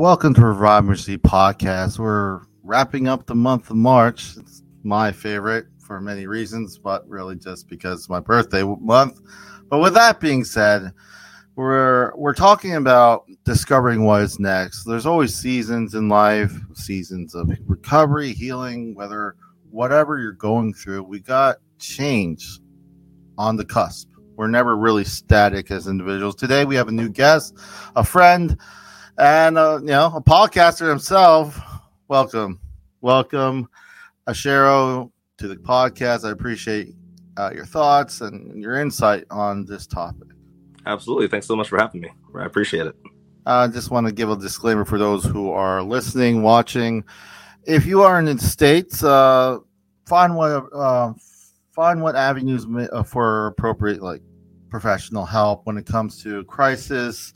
Welcome to Revive Mercy Podcast. We're wrapping up the month of March. It's my favorite for many reasons, but really just because my birthday month. But with that being said, we're we're talking about discovering what is next. There's always seasons in life, seasons of recovery, healing, whether whatever you're going through, we got change on the cusp. We're never really static as individuals. Today we have a new guest, a friend, and uh, you know a podcaster himself. Welcome, welcome, Ashero, to the podcast. I appreciate uh, your thoughts and your insight on this topic. Absolutely. Thanks so much for having me. I appreciate it. I uh, just want to give a disclaimer for those who are listening, watching. If you are in the states, uh, find what uh, find what avenues uh, for appropriate like professional help when it comes to crisis.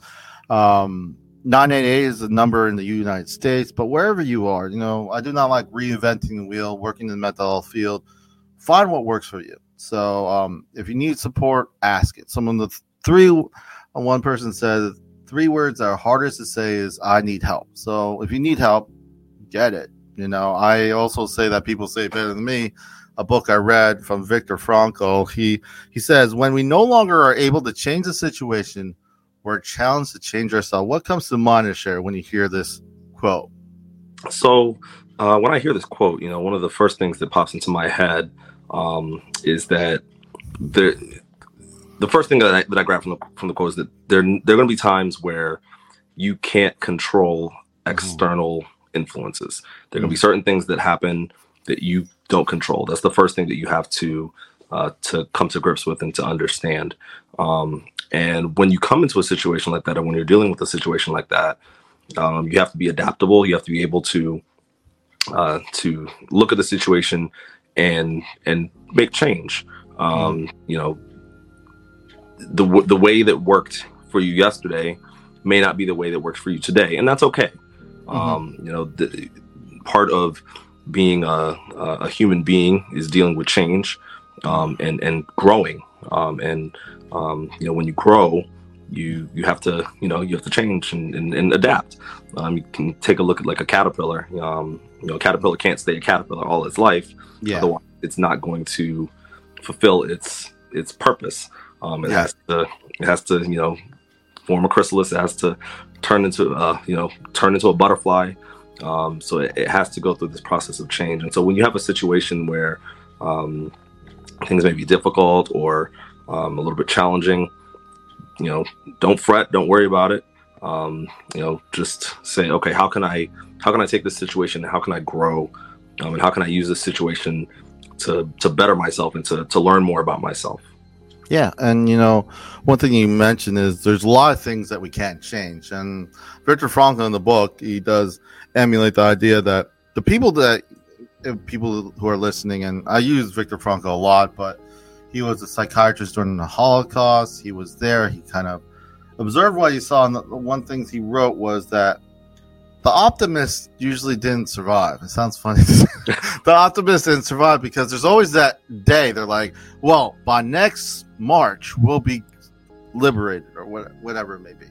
Um, 988 is the number in the United States, but wherever you are, you know, I do not like reinventing the wheel, working in the mental health field. Find what works for you. So, um, if you need support, ask it. Some of the three, one person said, three words that are hardest to say is "I need help." So, if you need help, get it. You know, I also say that people say better than me. A book I read from Viktor Frankl. He he says, "When we no longer are able to change the situation." We're challenged to change ourselves. What comes to mind, share when you hear this quote? So, uh, when I hear this quote, you know, one of the first things that pops into my head um, is that there. The first thing that I, that I grab from the from the quote is that there there are going to be times where you can't control mm-hmm. external mm. influences. There are going to be certain things that happen that you don't control. That's the first thing that you have to uh, to come to grips with and to understand. Um, and when you come into a situation like that, or when you're dealing with a situation like that, um, you have to be adaptable. You have to be able to uh, to look at the situation and and make change. Um, you know, the the way that worked for you yesterday may not be the way that works for you today, and that's okay. Mm-hmm. Um, you know, the, part of being a, a human being is dealing with change um, and and growing. Um, and um, you know, when you grow, you you have to you know you have to change and, and, and adapt. Um, you can take a look at like a caterpillar. Um, you know, a caterpillar can't stay a caterpillar all its life. Yeah. Otherwise, it's not going to fulfill its its purpose. Um, it yeah. has to it has to you know form a chrysalis. It has to turn into uh, you know turn into a butterfly. Um, so it, it, has to go through this process of change. And so when you have a situation where um, things may be difficult or um, a little bit challenging, you know, don't fret, don't worry about it. Um, you know, just say, okay, how can I, how can I take this situation? How can I grow? Um, and how can I use this situation to to better myself and to to learn more about myself? Yeah, and you know, one thing you mentioned is there's a lot of things that we can't change, and Viktor Frankl in the book he does emulate the idea that the people that people who are listening, and I use Viktor Frankl a lot, but he was a psychiatrist during the Holocaust. He was there. He kind of observed what he saw, and the, one thing he wrote was that the optimist usually didn't survive. It sounds funny. the optimist didn't survive because there's always that day. They're like, well, by next March, we'll be liberated or whatever it may be.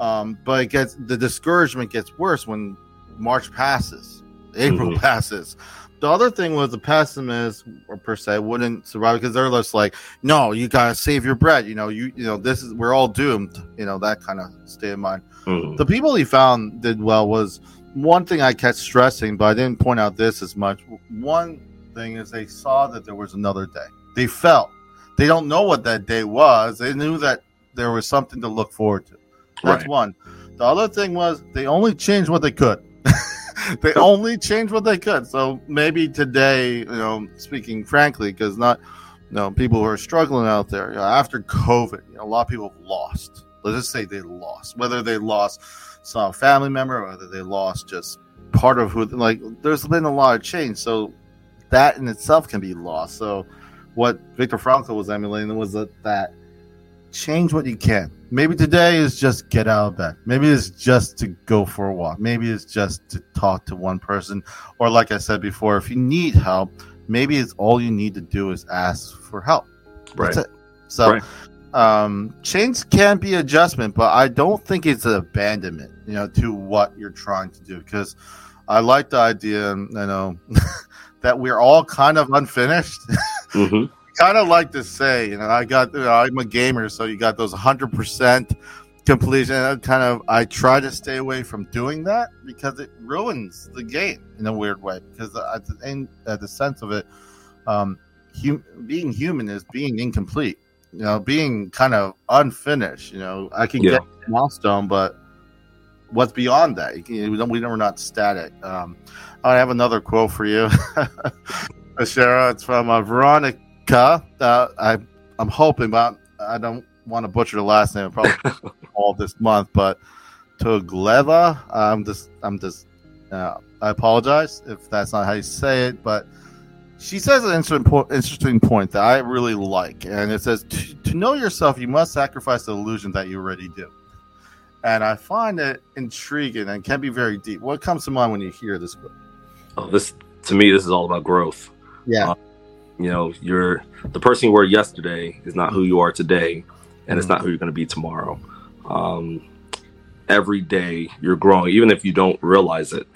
Um, but it gets the discouragement gets worse when March passes, April mm-hmm. passes, the other thing was the pessimists or per se wouldn't survive because they're just like, no, you gotta save your bread. You know, you you know this is we're all doomed. You know that kind of state of mind. Mm. The people he found did well was one thing I kept stressing, but I didn't point out this as much. One thing is they saw that there was another day. They felt they don't know what that day was. They knew that there was something to look forward to. That's right. one. The other thing was they only changed what they could. they only changed what they could. So maybe today, you know, speaking frankly, because not, you know, people who are struggling out there you know, after COVID, you know, a lot of people have lost. Let's just say they lost, whether they lost some family member, or whether they lost just part of who. Like, there's been a lot of change, so that in itself can be lost. So, what Viktor Frankl was emulating was that that change what you can. Maybe today is just get out of bed. Maybe it's just to go for a walk. Maybe it's just to talk to one person. Or, like I said before, if you need help, maybe it's all you need to do is ask for help. That's right. it. So, right. um, change can be adjustment, but I don't think it's an abandonment, you know, to what you're trying to do. Because I like the idea, you know, that we're all kind of unfinished. Mm-hmm. kind of like to say, you know, I got, you know, I'm a gamer, so you got those 100% completion. And kind of, I try to stay away from doing that because it ruins the game in a weird way. Because at the, in, at the sense of it, um, hum, being human is being incomplete. You know, being kind of unfinished. You know, I can Yeah. get a milestone, but what's beyond that? You can- We don't. We we're not static. Um, I have another quote for you, Shara. It's from uh, Vironika. Uh, I I'm hoping, but I don't want to butcher the last name. Probably all this month, but Tugaleva. I'm just. I'm just. Uh, I apologize if that's not how you say it, but she says an interesting, point that I really like, and it says to, to know yourself, you must sacrifice the illusion that you already do. And I find it intriguing and can be very deep. What comes to mind when you hear this quote? Oh, this to me, this is all about growth. Yeah. You know, you're the person you were yesterday is not who you are today, and it's Mhm. not who you're going to be tomorrow. Um, every day you're growing, even if you don't realize it.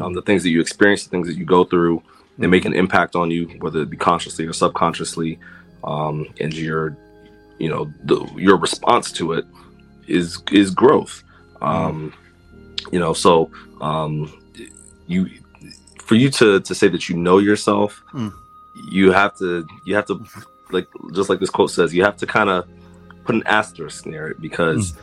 Um, the things that you experience, the things that you go through, they make an impact on you, whether it be consciously or subconsciously. Um, and your, you know, the, your response to it is is growth. Um, you know, so um, you for you to to say that you know yourself, Mm. You have to you have to like just like this quote says, you have to kind of put an asterisk near it because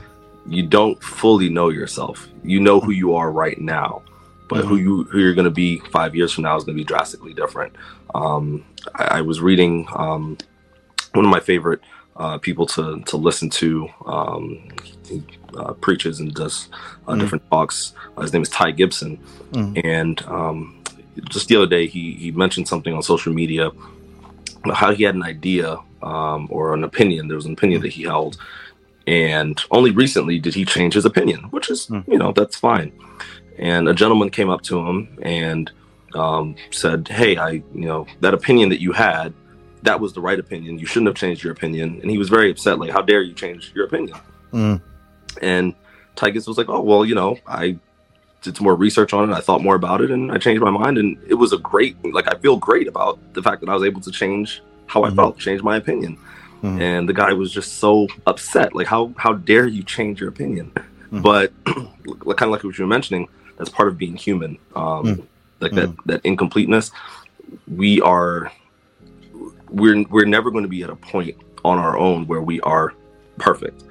you don't fully know yourself. You know who you are right now, but who you who you're going to be five years from now is going to be drastically different. Um, I, I was reading um, one of my favorite uh, people to to listen to. Um, he uh, preaches and does uh, Mm. different talks. Uh, his name is Ty Gibson, Mm. and um, just the other day he he mentioned something on social media about how he had an idea um, or an opinion. There was an opinion that he held, and only recently did he change his opinion, which is Mm. you know that's fine. And a gentleman came up to him and um, said, "Hey, I you know that opinion that you had." That was the right opinion. You shouldn't have changed your opinion. And he was very upset, like, how dare you change your opinion? Mm. And Tygus was like, oh, well, you know, I did some more research on it. I thought more about it and I changed my mind. And it was a great, like, I feel great about the fact that I was able to change how I Mhm. felt, change my opinion. Mhm. And the guy was just so upset. Like, how, how dare you change your opinion? Mhm. But kind of like what you were mentioning, that's part of being human. Um, Mm. Like that, that incompleteness. We are, we're, we're never going to be at a point on our own where we are perfect.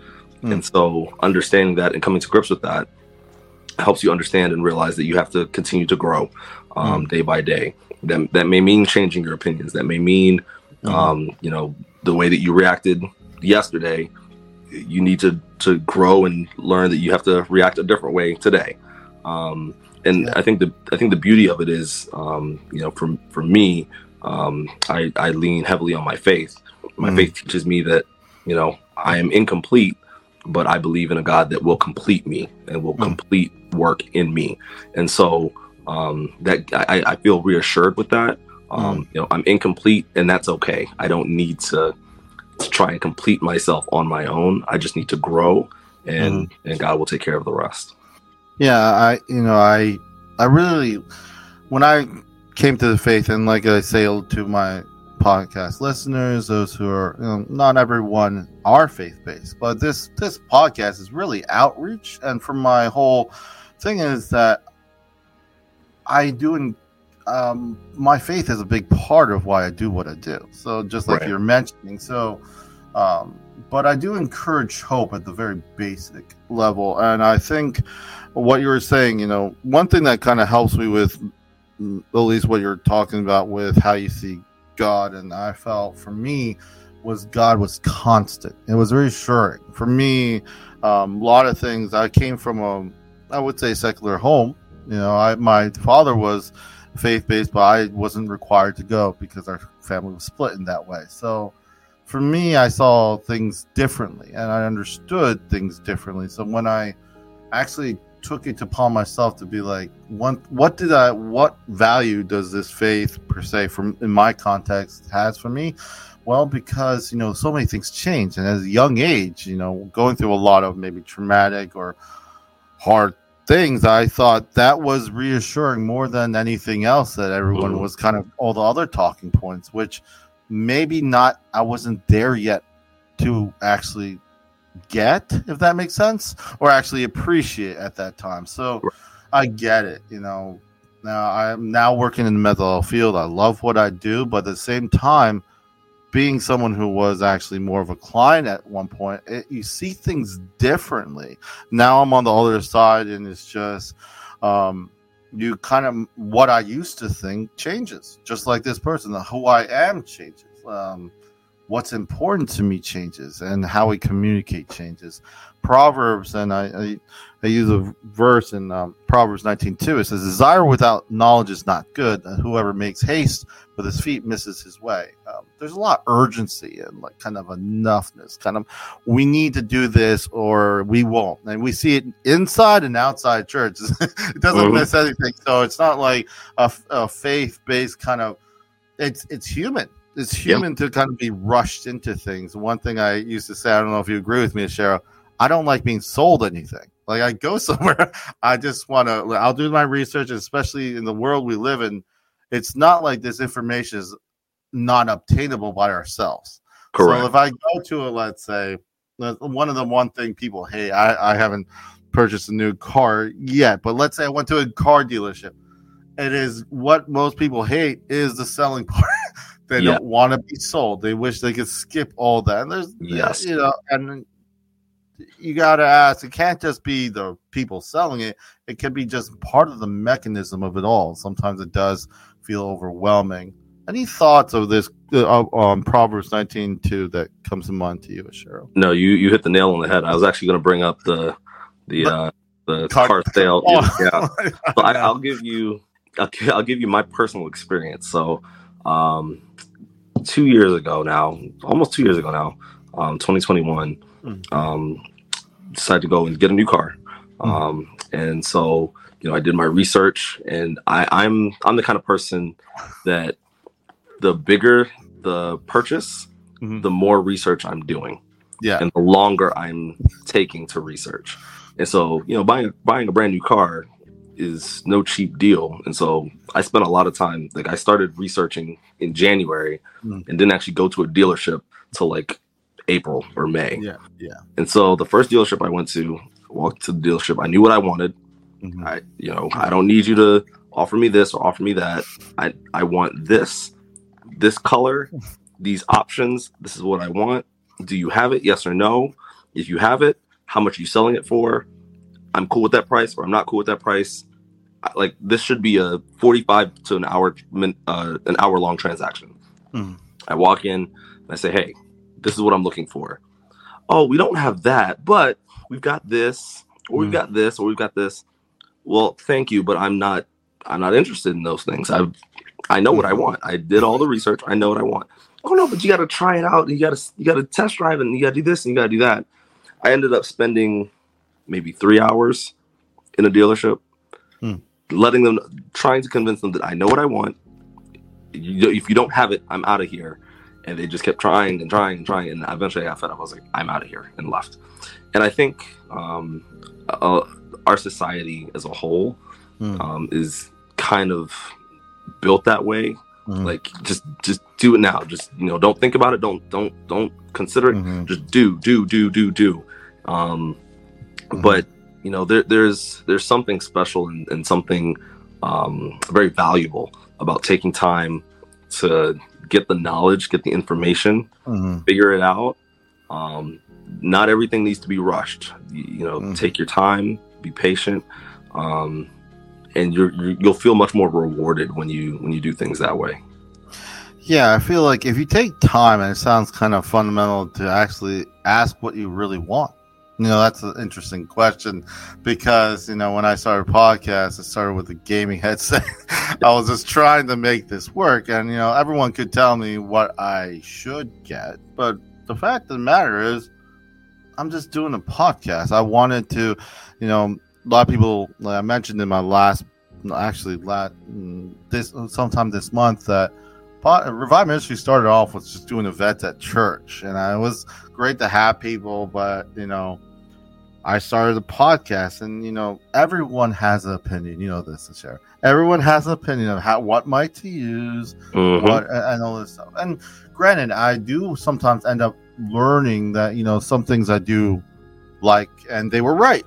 Mm. And so understanding that and coming to grips with that helps you understand and realize that you have to continue to grow um, day by day. That, that may mean changing your opinions. That may mean, Mhm. um, you know, the way that you reacted yesterday, you need to, to grow and learn that you have to react a different way today. Um, and Yeah. I think the, I think the beauty of it is, um, you know, for, for me, um, I, I lean heavily on my faith. My Mhm. faith teaches me that, you know, I am incomplete, but I believe in a God that will complete me and will Mm. complete work in me. And so um, that I, I feel reassured with that. Um, You know, I'm incomplete, and that's okay. I don't need to to try and complete myself on my own. I just need to grow, and and God will take care of the rest. Yeah, I you know I I really when I came to the faith and like I say to my podcast listeners, those who are you know, not everyone are faith based, but this this podcast is really outreach, and for my whole thing is that I do in, um, my faith is a big part of why I do what I do. So just like Right. you're mentioning, so um, but I do encourage hope at the very basic level, and I think what you were saying, you know, one thing that kind of helps me with mm, at least what you're talking about with how you see God, and I felt for me was God was constant. It was reassuring for me. Um, a lot of things. I came from a, I would say, secular home. You know, I my father was faith based, but I wasn't required to go because our family was split in that way. So for me, I saw things differently and I understood things differently. So when I actually took it upon myself to be like, what, what did I, what value does this faith per se, from in my context, has for me, Well, because you know so many things change, and as a young age, you know, going through a lot of maybe traumatic or hard things, I thought that was reassuring more than anything else. That everyone was kind of all the other talking points, which maybe not. I wasn't there yet to actually get, if that makes sense, or actually appreciate at that time. So Right. I get it. You know, now I'm now working in the mental health field. I love what I do, but at the same time, being someone who was actually more of a client at one point, it, you see things differently. Now I'm on the other side, and it's just um, you kind of what I used to think changes, just like this person. Who I am changes. Um, what's important to me changes, and how we communicate changes. Proverbs, and I, I, I use a verse in um, Proverbs 19:2. It says, "Desire without knowledge is not good. And whoever makes haste with his feet misses his way." Um, there's a lot of urgency and like kind of enoughness. Kind of, we need to do this or we won't, and we see it inside and outside church. it doesn't miss anything. So it's not like a, a faith-based kind of. It's it's human. It's human to kind of be rushed into things. One thing I used to say, I don't know if you agree with me, Cheryl. I don't like being sold anything. Like I go somewhere, I just want to. I'll do my research, especially in the world we live in. It's not like this information is not obtainable by ourselves. Correct. So if I go to a, let's say, one of the one thing people hate, I, I haven't purchased a new car yet, but let's say I went to a car dealership. It is what most people hate is the selling part. They Yeah. don't want to be sold. They wish they could skip all that. And there's, Yes. you know, and you got to ask. It can't just be the people selling it. It can be just part of the mechanism of it all. Sometimes it does feel overwhelming. Any thoughts of this uh, on Proverbs 19:2 that comes to mind to you, Cheryl? No, you you hit the nail on the head. I was actually going to bring up the the uh, the Car- car, sale. Oh. Yeah, so I, I'll give you I'll, I'll give you my personal experience. So, um, two years ago now, almost two years ago now, um, 2021, Mm. um, decided to go and get a new car. Mm. Um, and so you know, I did my research, and I, I'm I'm the kind of person that the bigger the purchase, Mhm. the more research I'm doing yeah, and the longer I'm taking to research. And so, you know, buying buying a brand new car is no cheap deal. And so I spent a lot of time like I started researching in January Mm. and didn't actually go to a dealership till like April or May. yeah, yeah. And so the first dealership I went to, walked to the dealership, I knew what I wanted. Mhm. I you know, I don't need you to offer me this or offer me that. I I want this this color, these options. This is what I want. Do you have it? Yes or no? If you have it, how much are you selling it for? I'm cool with that price or I'm not cool with that price. Like this should be a 45 to an hour uh, an hour long transaction. Mhm. I walk in and I say, "Hey, this is what I'm looking for." Oh, we don't have that, but we've got this, or we've Mm. got this, or we've got this. Well, thank you, but I'm not. I'm not interested in those things. I, I know what I want. I did all the research. I know what I want. Oh no, but you got to try it out. You got to you got to test drive. And you got to do this and you got to do that. I ended up spending maybe three hours in a dealership, Hmm. letting them, trying to convince them that I know what I want. You, if you don't have it, I'm out of here. And they just kept trying and trying and trying. And eventually I got fed up. I was like, I'm out of here and left. And I think um, uh, our society as a whole Hmm. um, is kind of built that way. Mhm. Like just just do it now. Just you know, don't think about it. Don't don't don't consider it. Mhm. Just do do do do do. Um, Mhm. But you know, there, there's there's something special and, and something um, very valuable about taking time to get the knowledge, get the information, Mhm. figure it out. Um, not everything needs to be rushed. You, you know, Mhm. take your time, be patient, um, and you're, you're you'll feel much more rewarded when you when you do things that way. Yeah, I feel like if you take time, and it sounds kind of fundamental to actually ask what you really want. You know, that's an interesting question because, you know, when I started podcast, I started with a gaming headset. I was just trying to make this work. And, you know, everyone could tell me what I should get. But the fact of the matter is, I'm just doing a podcast. I wanted to, you know, a lot of people, like I mentioned in my last, actually, last, mm, this sometime this month that Revive Ministry started off with just doing events at church, and it was great to have people. But you know, I started a podcast, and you know, everyone has an opinion. You know this, to share. Everyone has an opinion of how what mic to use, mm-hmm. what and all this stuff. And granted, I do sometimes end up learning that you know some things I do like, and they were right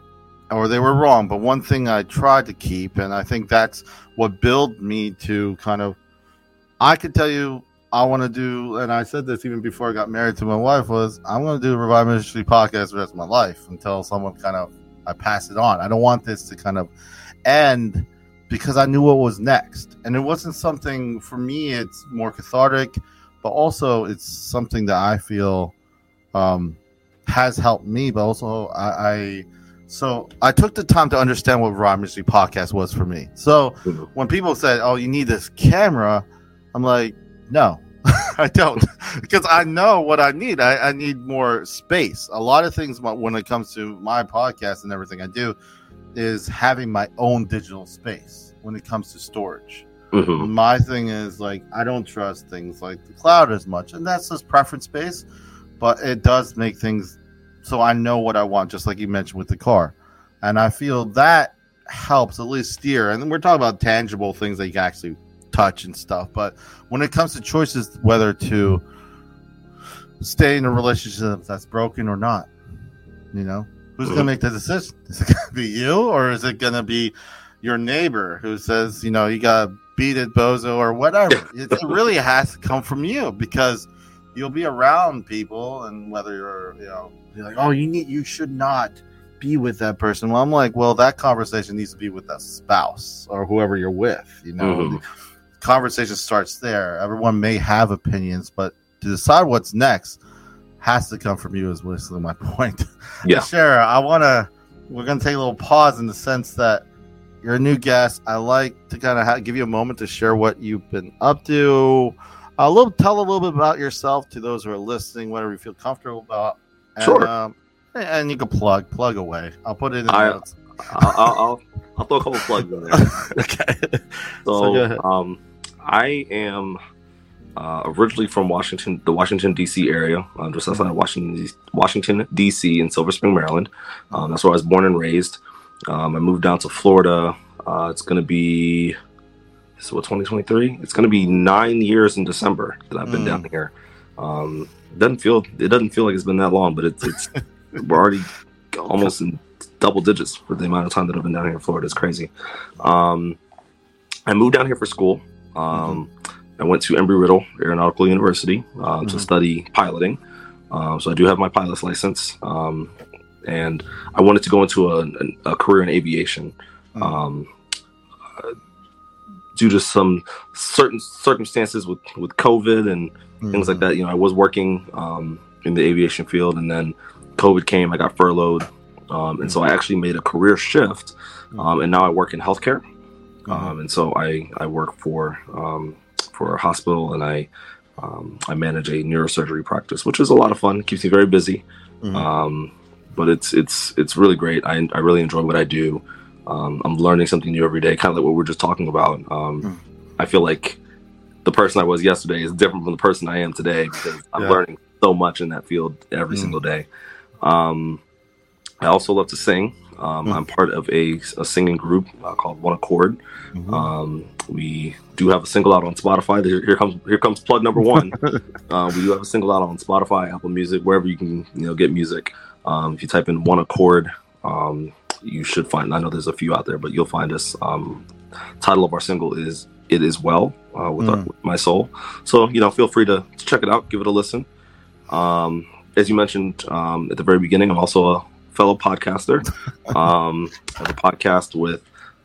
or they were wrong. But one thing I tried to keep, and I think that's what built me to kind of, I could tell you I want to do, and I said this even before I got married to my wife, was I'm going to do a Revive Ministry podcast the rest of my life until someone kind of, I pass it on. I don't want this to kind of end because I knew what was next. And it wasn't something, for me, it's more cathartic, but also it's something that I feel um, has helped me, but also I, I so I took the time to understand what Raw Ministry podcast was for me. So mm-hmm. when people said, "Oh, you need this camera," I'm like, "No, I don't," because I know what I need. I, I, need more space. A lot of things when it comes to my podcast and everything I do is having my own digital space when it comes to storage. Mm-hmm. My thing is like I don't trust things like the cloud as much, and that's just preference space. But it does make things so I know what I want, just like you mentioned with the car. And I feel that helps at least steer. And we're talking about tangible things that you can actually touch and stuff. But when it comes to choices, whether to stay in a relationship that's broken or not, you know, who's going to make the decision? Is it going to be you or is it going to be your neighbor who says, you know, you got beat it, bozo, or whatever? it really has to come from you because you'll be around people and whether you're, you know, be like, oh, you need, you should not be with that person. Well, I'm like, well, that conversation needs to be with a spouse or whoever you're with. You know, mm-hmm. Conversation starts there. Everyone may have opinions, but to decide what's next has to come from you. Is basically my point. Yeah, Shara, I want to. We're gonna take a little pause in the sense that you're a new guest. I like to kind of ha- give you a moment to share what you've been up to. A little, tell a little bit about yourself to those who are listening, whatever you feel comfortable about, and, sure. Um, and you can plug, plug away. I'll put it in the I, notes. I'll, I'll, I'll, throw a couple plugs in there. okay. So, so um, I am uh, originally from Washington, the Washington D.C. area, uh, just outside of Washington, Washington D.C. in Silver Spring, Maryland. Um, that's where I was born and raised. Um, I moved down to Florida. Uh, it's going to be so what 2023. It's going to be nine years in December that I've been mm. down here. Um, it doesn't feel it doesn't feel like it's been that long, but it's it's we're already almost in double digits for the amount of time that I've been down here in Florida. It's crazy. Um, I moved down here for school. Um, mm-hmm. I went to Embry Riddle Aeronautical University uh, mm-hmm. to study piloting. Um, so I do have my pilot's license, um, and I wanted to go into a, a career in aviation. Mm-hmm. Um, uh, due to some certain circumstances with with COVID and mm-hmm. things like mm-hmm. that. You know, I was working um, in the aviation field, and then COVID came. I got furloughed, um, and so I actually made a career shift, mm-hmm. um, and now I work in healthcare. Mm-hmm. Um, and so I I work for um, for a hospital, and I um, I manage a neurosurgery practice, which is a lot of fun. Keeps me very busy. Mm-hmm. but it's it's it's really great. I I really enjoy what I do. I'm learning something new every day, kind of like what we are just talking about. Mm. I feel like the person I was yesterday is different from the person I am today because I'm yeah. learning so much in that field every mm. single day. Um, I also love to sing. Um, mm. I'm part of a, a singing group uh, called One Accord. Mm-hmm. Um, we do have a single out on Spotify. Here, here comes here comes plug number one. uh, we do have a single out on Spotify, Apple Music, wherever you can you know get music. Um, if you type in One Accord, um, you should find. I know there's a few out there, but you'll find us. Um, title of our single is "It Is Well." uh, with, mm. our, with, my soul. So you know, feel free to, to check it out, give it a listen. Um, as you mentioned um, at the very beginning, I'm also a fellow podcaster. um, I have a podcast with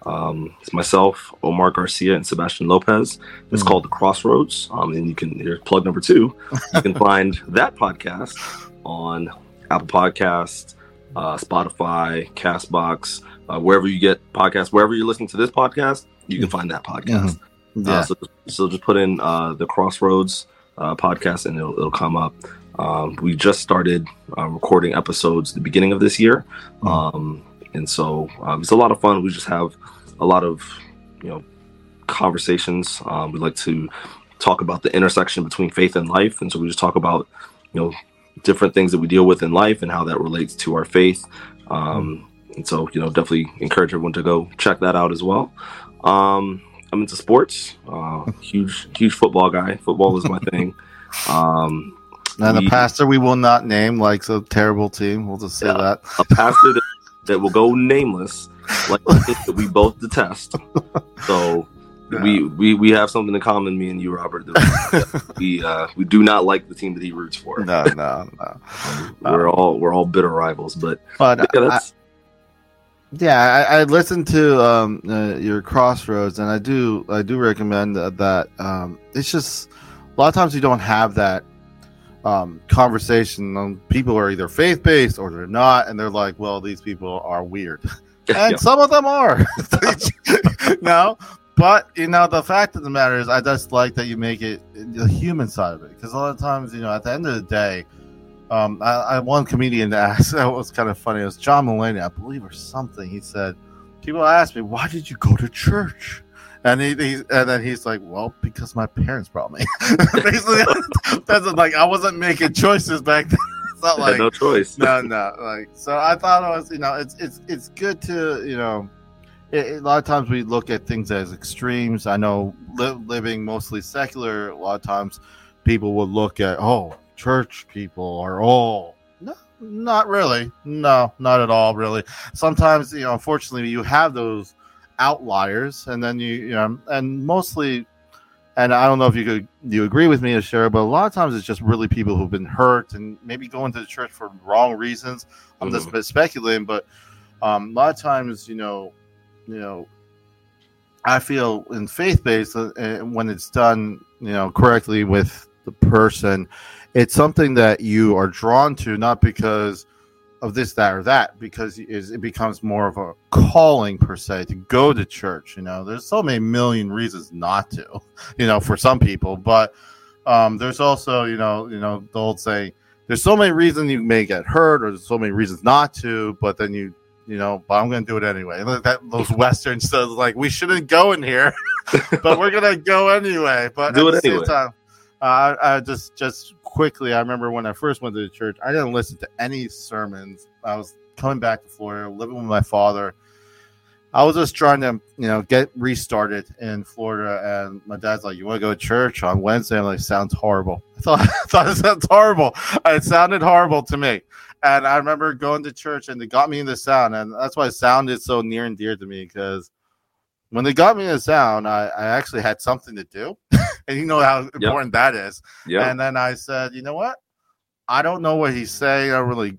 um, it's myself, Omar Garcia, and Sebastian Lopez. It's mm. called The Crossroads. Um, and you can here's plug number two. You can find that podcast on Apple Podcasts, uh, Spotify, Castbox, uh, wherever you get podcasts, wherever you're listening to this podcast, you can find that podcast. Mm-hmm. Uh, yeah. Uh, so, so just put in uh, the Crossroads uh, podcast and it'll, it'll come up. Um, we just started uh, recording episodes the beginning of this year, mm-hmm. um, and so um, it's a lot of fun. We just have a lot of you know conversations. Um, we like to talk about the intersection between faith and life, and so we just talk about you know different things that we deal with in life and how that relates to our faith. Um, and so you know definitely encourage everyone to go check that out as well. Um, I'm into sports. Uh, huge huge football guy. Football is my thing. Um, and we, a pastor we will not name likes a terrible team. We'll just say yeah, that. a pastor that, that will go nameless, like that we both detest. So yeah. we, we we have something in common, me and you, Robert. we uh, we do not like the team that he roots for. No, no, no. we're all we're all bitter rivals, but but yeah. I, yeah, I, I listened to um, uh, your Crossroads, and I do I do recommend that. that um, it's just a lot of times you don't have that um, conversation. Um, people are either faith based or they're not, and they're like, "Well, these people are weird," and yeah. some of them are. no, but you know, the fact of the matter is, I just like that you make it the human side of it because a lot of times, you know, at the end of the day, um, I, I one comedian asked, that was kind of funny. It was John Mulaney, I believe, or something. He said, "People ask me, why did you go to church?" And he, he, and then he's like, "Well, because my parents brought me." Basically, that's like I wasn't making choices back then. It's not like no choice. no, no. Like so, I thought it was, you know, it's it's it's good to, you know, it, a lot of times we look at things as extremes. I know li- living mostly secular, a lot of times people will look at, oh, church people are all. No, not really. No, not at all. Really. Sometimes, you know, unfortunately, you have those outliers, and then you, you know, and mostly, and I don't know if you could you agree with me, Ashero, but a lot of times it's just really people who've been hurt and maybe going to the church for wrong reasons. I'm mm-hmm. just speculating, but um, a lot of times, you know, you know, I feel in faith based uh, when it's done, you know, correctly with the person, it's something that you are drawn to, not because of this, that, or that because it becomes more of a calling per se to go to church. You know, there's so many million reasons not to, you know, for some people, but um, there's also, you know, you know, the old saying, there's so many reasons you may get hurt, or there's so many reasons not to, but then you, you know, but I'm going to do it anyway. That those Western says like we shouldn't go in here, but we're going to go anyway. But do it anyway. Time, uh, I, I just just quickly, I remember when I first went to the church, I didn't listen to any sermons. I was coming back to Florida, living with my father. I was just trying to, you know, get restarted in Florida, and my dad's like, "You want to go to church on Wednesday?" I'm like, "Sounds horrible." I thought, I thought it sounds horrible. It sounded horrible to me, and I remember going to church, and it got me in the sound, and that's why sound is so near and dear to me because when they got me in the sound, I, I actually had something to do. and you know how important yep. that is. Yeah. And then I said, you know what? I don't know what he's saying. I don't really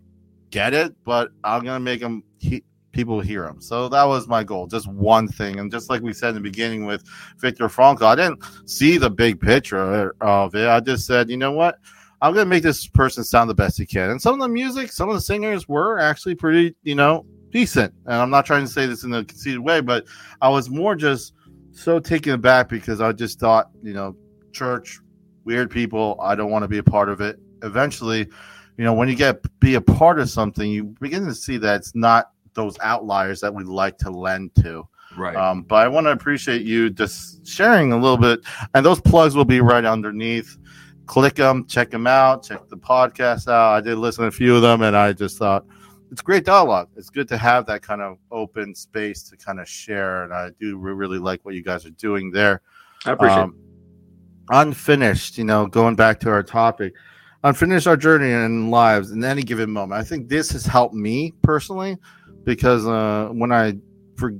get it, but I'm gonna make him he, people hear him. So that was my goal, just one thing. And just like we said in the beginning with Viktor Frankl, I didn't see the big picture of it. I just said, you know what? I'm gonna make this person sound the best he can. And some of the music, some of the singers were actually pretty, you know, decent. And I'm not trying to say this in a conceited way, but I was more just so taken aback because I just thought, you know, church, weird people, I don't want to be a part of it. Eventually, you know, when you get be a part of something, you begin to see that it's not those outliers that we like to lend to. Right. Um, but I want to appreciate you just sharing a little bit, and those plugs will be right underneath. Click them, check them out, check the podcast out. I did listen to a few of them, and I just thought it's great dialogue. It's good to have that kind of open space to kind of share, and I do really like what you guys are doing there. I appreciate. Um, unfinished, you know, going back to our topic, unfinished our journey in lives in any given moment. I think this has helped me personally because uh, when I for,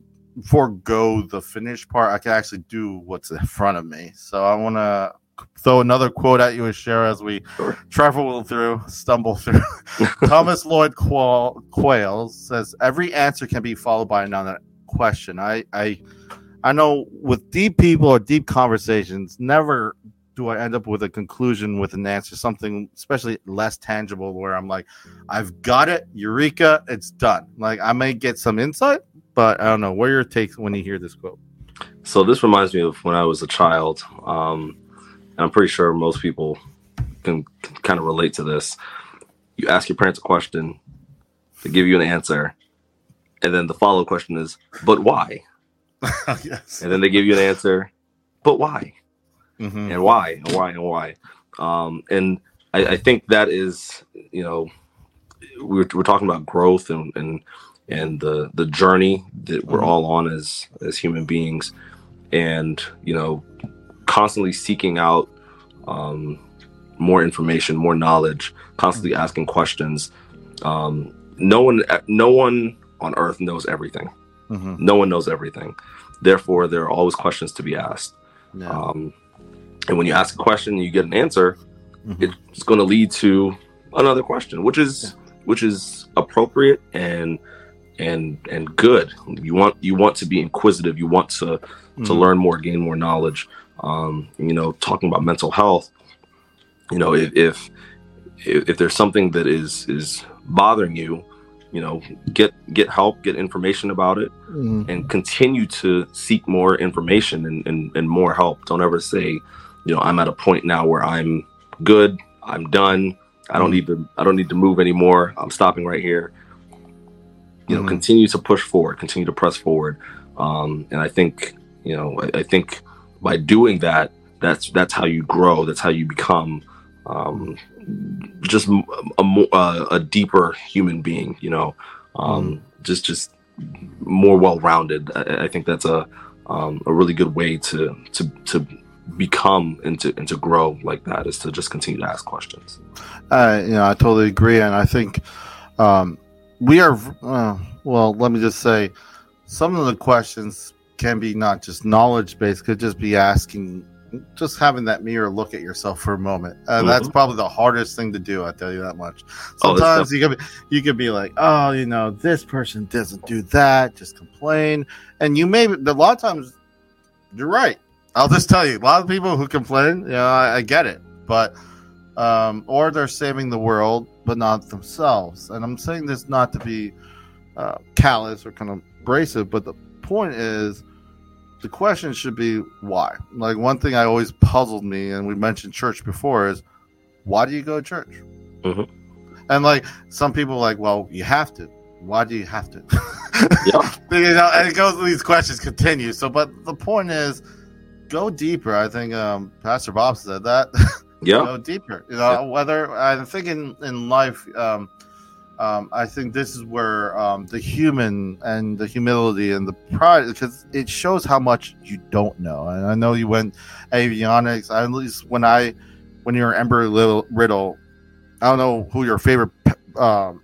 forego the finish part, I can actually do what's in front of me. So I want to throw another quote at you and share as we sure. travel through, stumble through. Thomas Lloyd Qualls says every answer can be followed by another question. I, I, I know with deep people or deep conversations, never do I end up with a conclusion with an answer, something especially less tangible, where I'm like, I've got it, eureka, it's done. Like I may get some insight, but I don't know. What are your takes when you hear this quote? So this reminds me of when I was a child. Um, I'm pretty sure most people can, can kind of relate to this. You ask your parents a question, they give you an answer, and then the follow question is, "But why?" yes. And then they give you an answer, "But why?" mm-hmm. and why and why and why. Um, and I, I, think that is, you know, we're, we're talking about growth and and and the the journey that we're mm-hmm. all on as as human beings, and you know, constantly seeking out um, more information, more knowledge, constantly mm-hmm. asking questions. Um, no one, no one on Earth knows everything. Mm-hmm. No one knows everything. Therefore, there are always questions to be asked. Yeah. Um, and when you ask a question and you get an answer, mm-hmm. it's going to lead to another question, which is yeah. which is appropriate and and and good. You want you want to be inquisitive. You want to mm-hmm. to learn more, gain more knowledge. Um, you know, talking about mental health. You know, if, if if there's something that is is bothering you, you know get get help get information about it mm. and continue to seek more information and, and, and more help don't ever say you know i'm at a point now where i'm good i'm done i don't mm. need to i don't need to move anymore i'm stopping right here you know mm. continue to push forward continue to press forward um, and i think you know I, I, think by doing that that's that's how you grow that's how you become um, just a, a, a, deeper human being, you know, um, mm. just just more well rounded. I, I, think that's a um, a really good way to to to become and to and to grow like that is to just continue to ask questions. Uh, you know, I totally agree, and I think um, we are. Uh, well, let me just say, some of the questions can be not just knowledge based; could just be asking just having that mirror look at yourself for a moment. Uh, mm-hmm. That's probably the hardest thing to do. I tell you that much. Oh, Sometimes oh, you could be, you could be like, oh, you know, this person doesn't do that. Just complain, and you may. A lot of times, you're right. I'll just tell you, a lot of people who complain, you know, I, I get it, but um, or they're saving the world, but not themselves. And I'm saying this not to be uh, callous or kind of abrasive, but the point is the question should be why. Like one thing I always puzzled me, and we mentioned church before, is why do you go to church? Mm-hmm. And like some people, like, well, you have to. Why do you have to? yeah. you know, and it goes. These questions continue. So, but the point is, go deeper. I think um, Pastor Bob said that. Yeah. go deeper. You know, yeah. whether I'm thinking in life. Um, um, I think this is where um, the human and the humility and the pride, because it shows how much you don't know. And I know you went avionics. At least when I, when you're Little, Riddle, I don't know who your favorite um,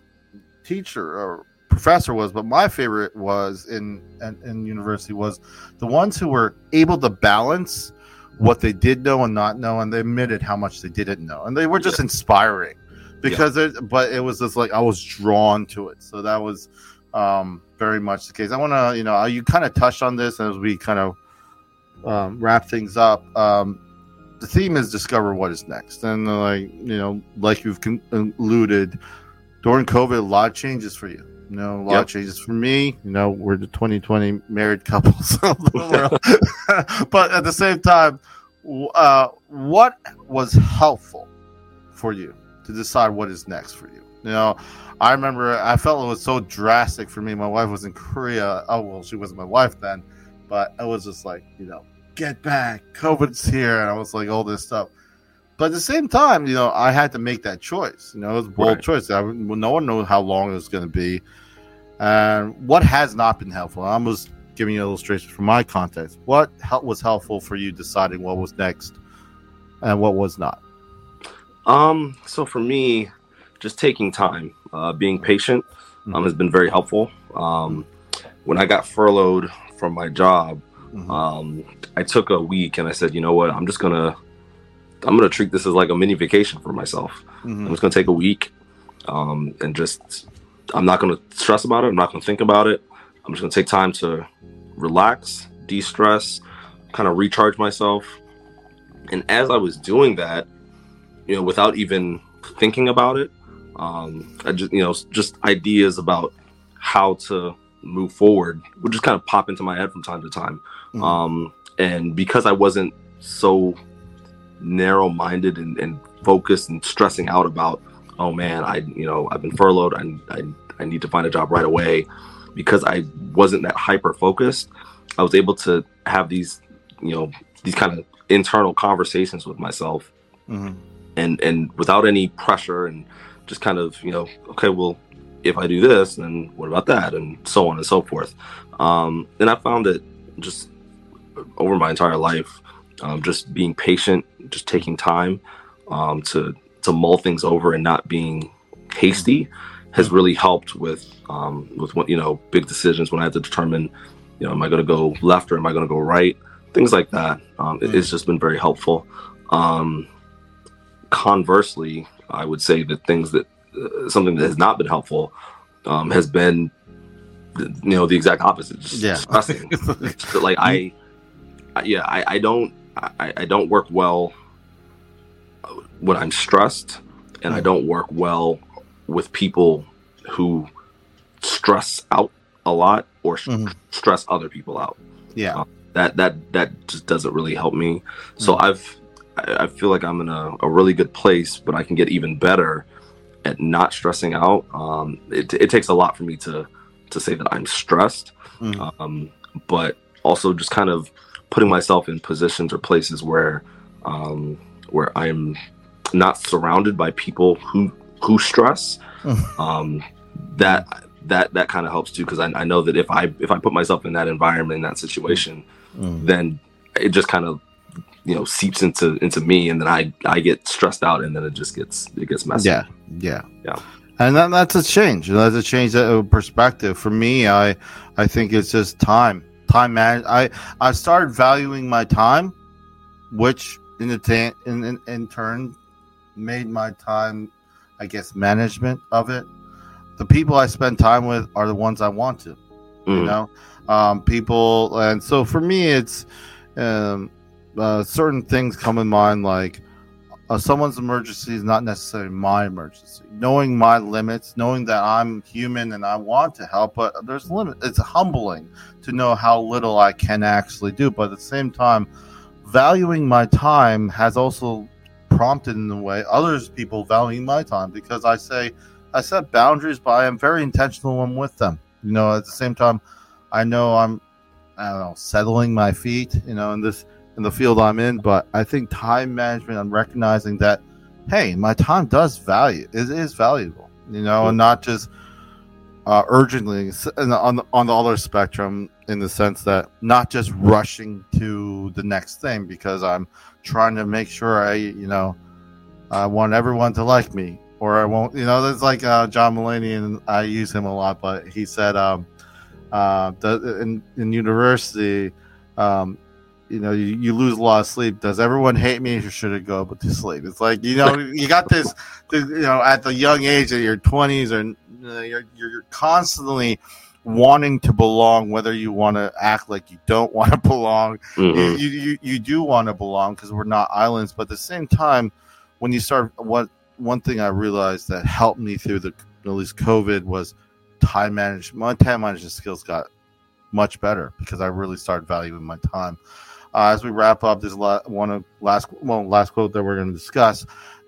teacher or professor was, but my favorite was in, in in university was the ones who were able to balance what they did know and not know, and they admitted how much they didn't know, and they were just yeah. inspiring because yeah. it, but it was just like I was drawn to it. So that was um, very much the case. I want to, you know, you kind of touched on this as we kind of um, wrap things up. Um, the theme is discover what is next, and uh, like you know, like you've con- alluded during COVID, a lot of changes for you. You know, a lot yep. of changes for me. You know, we're the 2020 married couples of the world, but at the same time, uh, what was helpful for you to decide what is next for you. You know, I remember I felt it was so drastic for me. My wife was in Korea. Oh well, she wasn't my wife then, but it was just like you know, get back, COVID's here, and I was like all this stuff. But at the same time, you know, I had to make that choice. You know, it was a bold right. choice. I, no one knows how long it was going to be, and what has not been helpful. I'm just giving you illustrations from my context. What was helpful for you deciding what was next, and what was not? Um, so for me, just taking time, uh, being patient, um, mm-hmm. has been very helpful. Um, when I got furloughed from my job, mm-hmm. um, I took a week and I said, you know what, I'm just gonna, I'm gonna treat this as like a mini vacation for myself. Mm-hmm. I'm just gonna take a week, um, and just, I'm not gonna stress about it. I'm not gonna think about it. I'm just gonna take time to relax, de-stress, kind of recharge myself. And as I was doing that, you know, without even thinking about it. Um, I just, you know, just ideas about how to move forward would just kind of pop into my head from time to time. Mm-hmm. Um, and because I wasn't so narrow minded and, and, focused and stressing out about, oh man, I, you know, I've been furloughed. I, I, I need to find a job right away. Because I wasn't that hyper focused, I was able to have these, you know, these kind of internal conversations with myself mm-hmm. And and without any pressure and just kind of you know okay well if i do this then what about that and so on and so forth um, and i found that just over my entire life um, just being patient just taking time um, to to mull things over and not being hasty has really helped with um, with what you know big decisions when I have to determine you know am I going to go left or am I going to go right things like that. Um, mm. It's just been very helpful. Um, conversely, I would say that things that uh, something that has not been helpful um, has been, you know, the exact opposite. Just yeah, stressing. like I, I, yeah, I, I don't, I, I, don't work well when I'm stressed, and mm. I don't work well with people who stress out a lot or mm. stress other people out. Yeah. Um, that that that just doesn't really help me. So mm-hmm. I've I feel like I'm in a, a, really good place, but I can get even better at not stressing out. Um, it, it takes a lot for me to to say that I'm stressed, mm-hmm. um, but also just kind of putting myself in positions or places where um, where I'm not surrounded by people who who stress. Mm-hmm. Um, that that that kind of helps too because I, I know that if I if I put myself in that environment in that situation mm. then it just kind of you know seeps into into me and then i i get stressed out and then it just gets it gets messy. Yeah yeah. Yeah. And that, that's a change. That's a change of perspective. For me i i think it's just time. Time man i i started valuing my time which in the ta- in, in in turn made my time i guess management of it. The people i spend time with are the ones i want to mm. you know? Um, people. And so for me, it's um, uh, certain things come in mind like uh, someone's emergency is not necessarily my emergency. Knowing my limits, knowing that I'm human and I want to help, but there's limit. It's humbling to know how little I can actually do. But at the same time, valuing my time has also prompted in a way others people valuing my time because I say I set boundaries, but I am very intentional when with them. You know, at the same time, I know I'm, I don't know, settling my feet, you know, in this in the field I'm in. But I think time management, I'm recognizing that, hey, my time does value. It is valuable, you know, and not just uh, urgently on the, on the other spectrum in the sense that not just rushing to the next thing because I'm trying to make sure I, you know, I want everyone to like me or I won't, you know, there's like uh, John Mulaney and I use him a lot, but he said, um, uh, in, in university, um, you know, you, you, lose a lot of sleep. Does everyone hate me or should it go but to sleep? It's like, you know, you got this, you know, at the young age of your 20s or uh, you're, you're constantly wanting to belong, whether you want to act like you don't want to belong. Mm-hmm. You, you, you do want to belong because we're not islands. But at the same time, when you start, what one thing I realized that helped me through the, at least COVID was – time management, my time management skills got much better because I really started valuing my time. Uh, as we wrap up, this la- one of last well last quote that we're going to discuss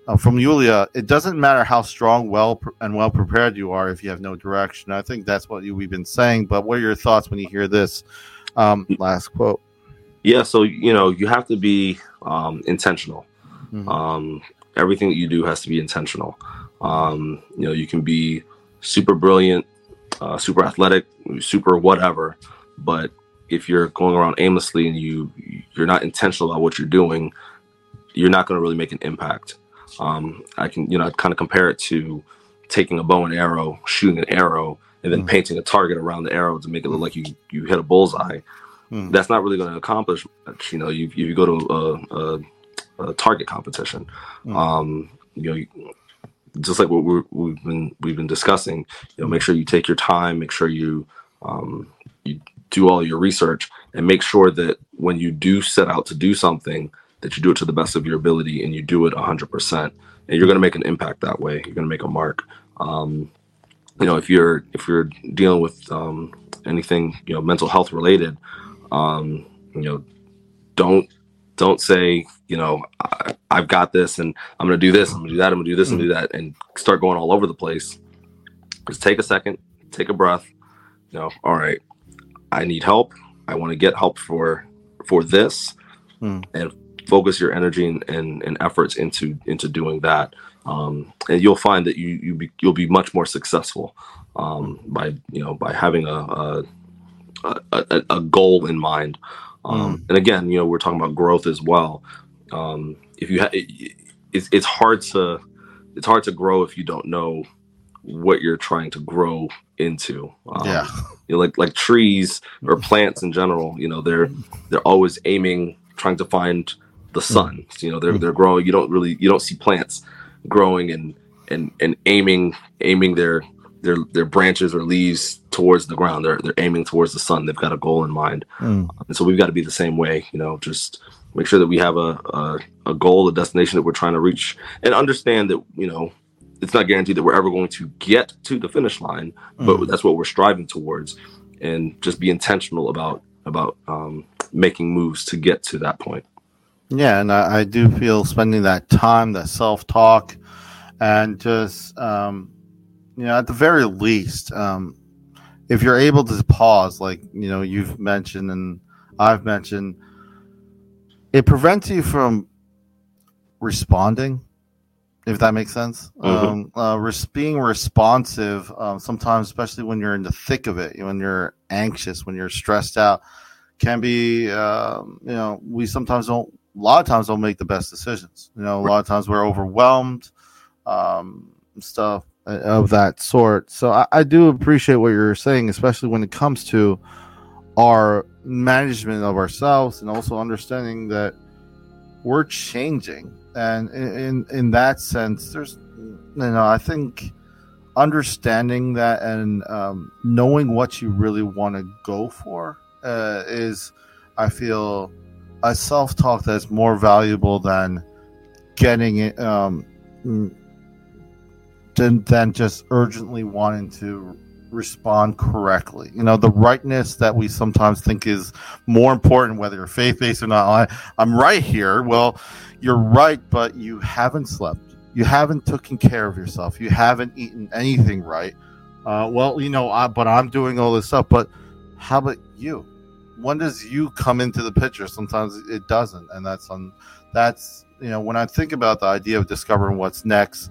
uh, from Yulia. It doesn't matter how strong, well and well prepared you are if you have no direction. I think that's what you, we've been saying. But what are your thoughts when you hear this um, last quote? Yeah, so you know you have to be um, intentional. Mm-hmm. Um, everything that you do has to be intentional. Um, you know, you can be super brilliant uh, super athletic, super whatever. But if you're going around aimlessly and you you're not intentional about what you're doing, you're not going to really make an impact. Um, I can you know kind of compare it to taking a bow and arrow, shooting an arrow, and then mm. painting a target around the arrow to make it look like you you hit a bullseye. Mm. That's not really going to accomplish much. You know, you you go to a, a, a target competition. Mm. Um, you know, just like what we have been we've been discussing, you know, make sure you take your time, make sure you um, you do all your research, and make sure that when you do set out to do something, that you do it to the best of your ability and you do it 100%. And you're going to make an impact that way. You're going to make a mark. Um, you know, if you're if you're dealing with um, anything you know mental health related, um, you know, don't don't say you know I, have got this and i'm gonna do this i'm gonna do that i'm gonna do this and do that and start going all over the place just take a second take a breath you know all right i need help i want to get help for for this mm. and focus your energy and, and, and, efforts into into doing that um, and you'll find that you you be, you'll be much more successful um, by you know by having a a, a, a goal in mind um, mm. and again you know we're talking about growth as well um, if you have it, it's, it's hard to it's hard to grow if you don't know what you're trying to grow into. Um, yeah, you know, like like trees or plants in general. You know, they're they're always aiming, trying to find the hmm. sun. So, you know, they're they're growing. You don't really you don't see plants growing and and and aiming aiming their their their branches or leaves towards the ground. They're they're aiming towards the sun. They've got a goal in mind, mm. and so we've got to be the same way. You know, just make sure that we have a, a a goal, a destination that we're trying to reach, and understand that you know it's not guaranteed that we're ever going to get to the finish line, but mm. that's what we're striving towards, and just be intentional about about um, making moves to get to that point. Yeah, and I, I do feel spending that time, that self talk, and just um, you know, at the very least, um, if you're able to pause, like you know, you've mentioned and I've mentioned, it prevents you from responding if that makes sense. Mm-hmm. Um, uh, res- being responsive, um, sometimes, especially when you're in the thick of it, when you're anxious, when you're stressed out, can be, um, you know, we sometimes don't, a lot of times don't make the best decisions. You know, a lot of times we're overwhelmed, um, stuff of that sort. So I, I do appreciate what you're saying, especially when it comes to our management of ourselves and also understanding that we're changing and in in that sense there's you know i think understanding that and um, knowing what you really want to go for uh, is i feel a self-talk that's more valuable than getting it um, than, than just urgently wanting to respond correctly. You know, the rightness that we sometimes think is more important, whether you're faith based or not. I, I'm right here. Well, you're right, but you haven't slept. You haven't taken care of yourself. You haven't eaten anything right. Uh, well, you know, I, but I'm doing all this stuff. But how about you? When does you come into the picture? Sometimes it doesn't, and that's on. That's you know, when I think about the idea of discovering what's next,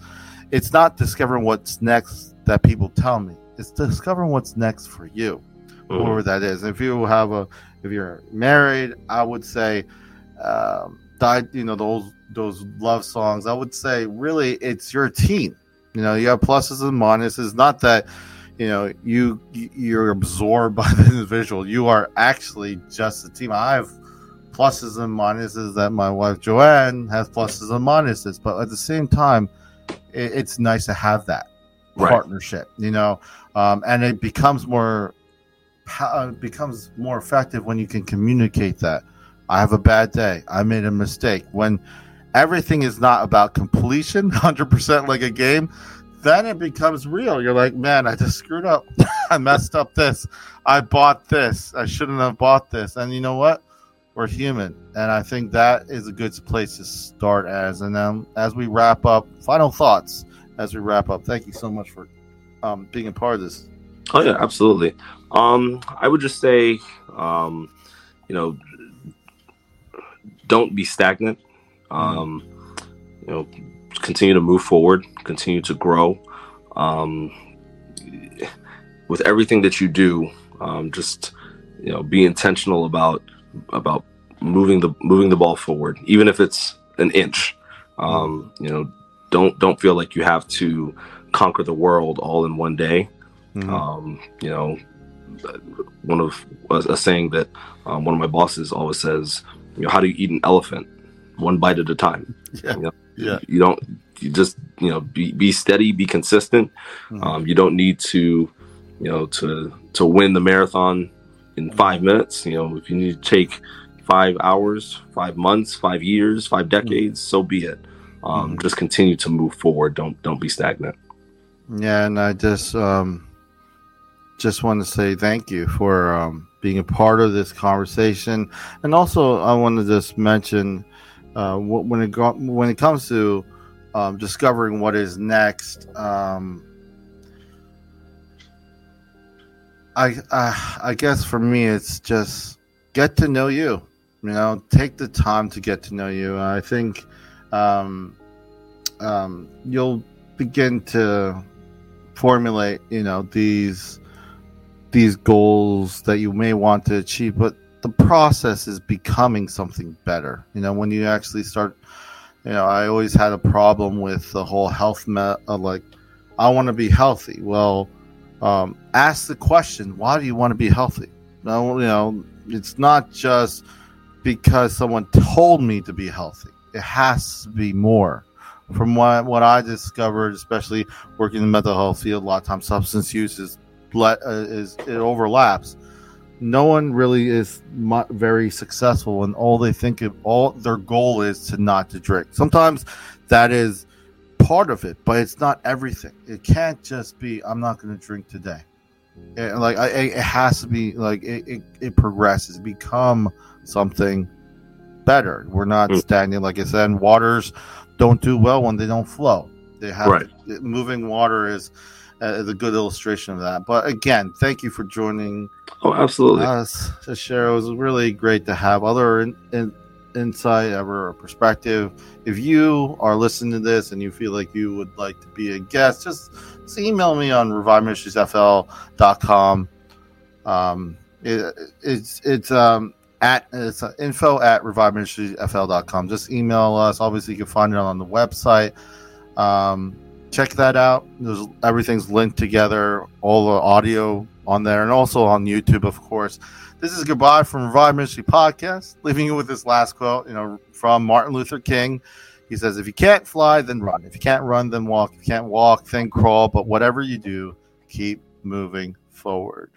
it's not discovering what's next that people tell me it's discovering what's next for you, mm-hmm. whatever that is. If you have a, if you're married, I would say, um, died, you know, those those love songs. I would say, really, it's your team. You know, you have pluses and minuses. Not that you know you you're absorbed by the individual. You are actually just a team. I have pluses and minuses that my wife Joanne has pluses and minuses, but at the same time, it, it's nice to have that right. partnership. You know, um, and it becomes more uh, becomes more effective when you can communicate that I have a bad day. I made a mistake. When everything is not about completion, 100% like a game, then it becomes real. You're like, man, I just screwed up. I messed up this. I bought this. I shouldn't have bought this. And you know what? We're human. And I think that is a good place to start as. And then as we wrap up, final thoughts as we wrap up. Thank you so much for um, being a part of this. Oh yeah, absolutely. Um, I would just say, um, you know, don't be stagnant. Um, you know, continue to move forward, continue to grow. Um, with everything that you do, um, just you know, be intentional about about moving the moving the ball forward, even if it's an inch. Um, you know, don't don't feel like you have to conquer the world all in one day. Mm-hmm. Um, you know, one of a, a saying that um, one of my bosses always says, you know, how do you eat an elephant? One bite at a time. Yeah. You, know, yeah. you don't, you just, you know, be, be steady, be consistent. Mm-hmm. Um, you don't need to, you know, to, to win the marathon in five minutes. You know, if you need to take five hours, five months, five years, five mm-hmm. decades, mm-hmm. so be it. Um, mm-hmm. Just continue to move forward. Don't, don't be stagnant. Yeah. And I just, um, just want to say thank you for um, being a part of this conversation, and also I want to just mention uh, when it go- when it comes to um, discovering what is next. Um, I, I I guess for me it's just get to know you. You know, take the time to get to know you. I think um, um, you'll begin to formulate, you know, these these goals that you may want to achieve, but the process is becoming something better. You know, when you actually start, you know, I always had a problem with the whole health, uh, like, I want to be healthy. Well, um, ask the question, why do you want to be healthy? No, you know, it's not just because someone told me to be healthy. It has to be more. From what what I discovered, especially working in the mental health field, a lot of times substance use is uh, is it overlaps. No one really is very successful, and all they think of all their goal is to not to drink. Sometimes that is part of it, but it's not everything. It can't just be I'm not going to drink today. It, like I, it has to be like it, it, it progresses, become something better. We're not mm. standing like I said. Waters don't do well when they don't flow. They have right. moving water is uh, a good illustration of that. But again, thank you for joining. Oh, absolutely. Us to share. It was really great to have other in, in, insight, ever perspective. If you are listening to this and you feel like you would like to be a guest, just, just email me on reviveministriesfl.com. Um, it, it's it's um at it's uh, info at reviveministriesfl.com. Just email us. Obviously, you can find it on the website. Um, check that out. There's everything's linked together, all the audio on there, and also on YouTube, of course. This is goodbye from Revive Ministry Podcast, leaving you with this last quote, you know, from Martin Luther King. He says, If you can't fly, then run. If you can't run, then walk. If you can't walk, then crawl. But whatever you do, keep moving forward.